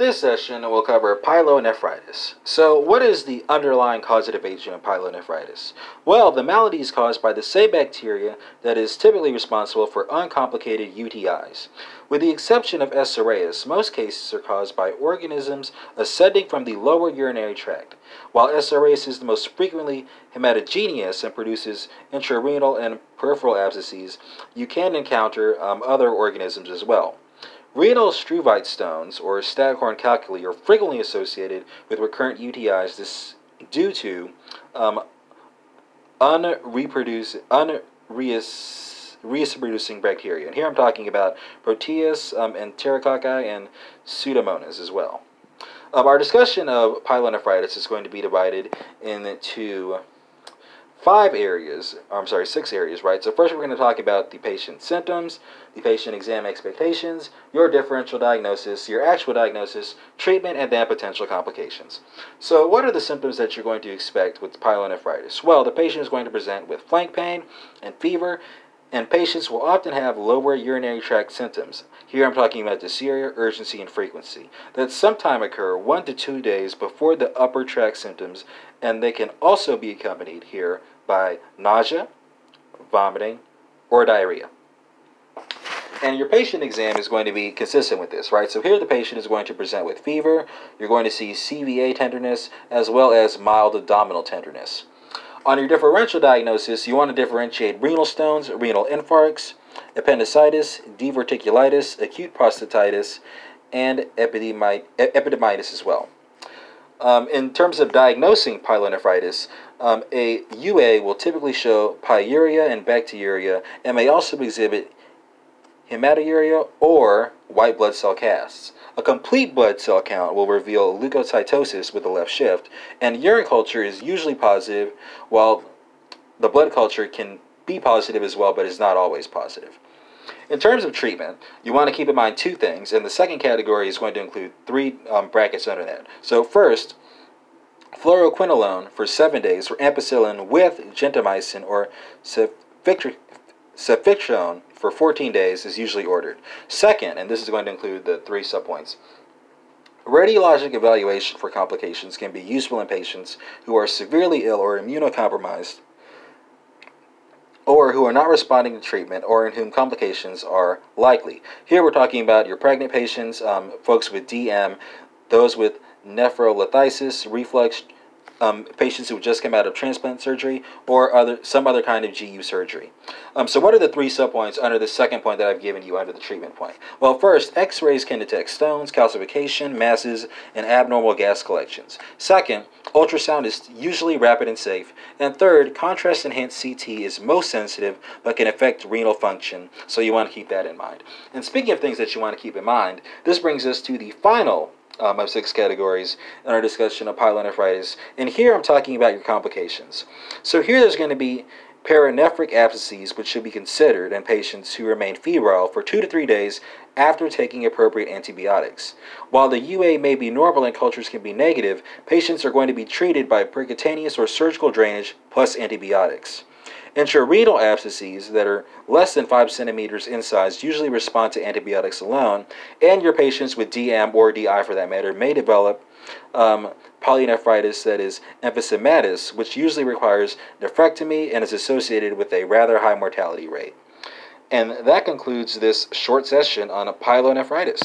This session will cover pyelonephritis. So, what is the underlying causative agent of pyelonephritis? Well, the malady is caused by the same bacteria that is typically responsible for uncomplicated UTIs. With the exception of S. most cases are caused by organisms ascending from the lower urinary tract. While S. is the most frequently hematogenous and produces intrarenal and peripheral abscesses, you can encounter um, other organisms as well. Renal struvite stones, or staghorn calculi, are frequently associated with recurrent UTIs this, due to um, urease-producing bacteria. And here I'm talking about Proteus, um, Enterococci, and Pseudomonas as well. Um, our discussion of pyelonephritis is going to be divided into five areas, I'm sorry, six areas, right? So first we're going to talk about the patient's symptoms, the patient exam expectations, your differential diagnosis, your actual diagnosis, treatment, and then potential complications. So what are the symptoms that you're going to expect with pyelonephritis? Well, the patient is going to present with flank pain and fever, and patients will often have lower urinary tract symptoms. Here I'm talking about dysuria, urgency, and frequency that sometimes occur one to two days before the upper tract symptoms, and they can also be accompanied here by nausea, vomiting, or diarrhea. And your patient exam is going to be consistent with this, right? So here the patient is going to present with fever, you're going to see CVA tenderness, as well as mild abdominal tenderness. On your differential diagnosis, you want to differentiate renal stones, renal infarcts, appendicitis, diverticulitis, acute prostatitis, and epididymitis as well. Um, in terms of diagnosing pyelonephritis, um, a UA will typically show pyuria and bacteriuria and may also exhibit hematuria or white blood cell casts. A complete blood cell count will reveal leukocytosis with the left shift, and urine culture is usually positive, while the blood culture can be positive as well, but is not always positive. In terms of treatment, you want to keep in mind two things, and the second category is going to include three um, brackets under that. So, first, fluoroquinolone for seven days, or ampicillin with gentamicin or ceftriaxone for 14 days is usually ordered. Second, and this is going to include the three subpoints, radiologic evaluation for complications can be useful in patients who are severely ill or immunocompromised or who are not responding to treatment or in whom complications are likely. Here we're talking about your pregnant patients, um, folks with DM, those with nephrolithiasis, reflux, um, patients who just come out of transplant surgery or other some other kind of GU surgery. Um, so, what are the three subpoints under the second point that I've given you under the treatment point? Well, first, X-rays can detect stones, calcification, masses, and abnormal gas collections. Second, ultrasound is usually rapid and safe. And third, contrast-enhanced CT is most sensitive but can affect renal function. So you want to keep that in mind. And speaking of things that you want to keep in mind, this brings us to the final um, of six categories in our discussion of pyelonephritis. And here I'm talking about your complications. So here there's going to be paranephric abscesses, which should be considered in patients who remain febrile for two to three days after taking appropriate antibiotics. While the UA may be normal and cultures can be negative, patients are going to be treated by percutaneous or surgical drainage plus antibiotics. Intrarenal abscesses that are less than 5 centimeters in size usually respond to antibiotics alone, and your patients with DM or DI for that matter may develop um, pyelonephritis that is emphysematous, which usually requires nephrectomy and is associated with a rather high mortality rate. And that concludes this short session on pyelonephritis.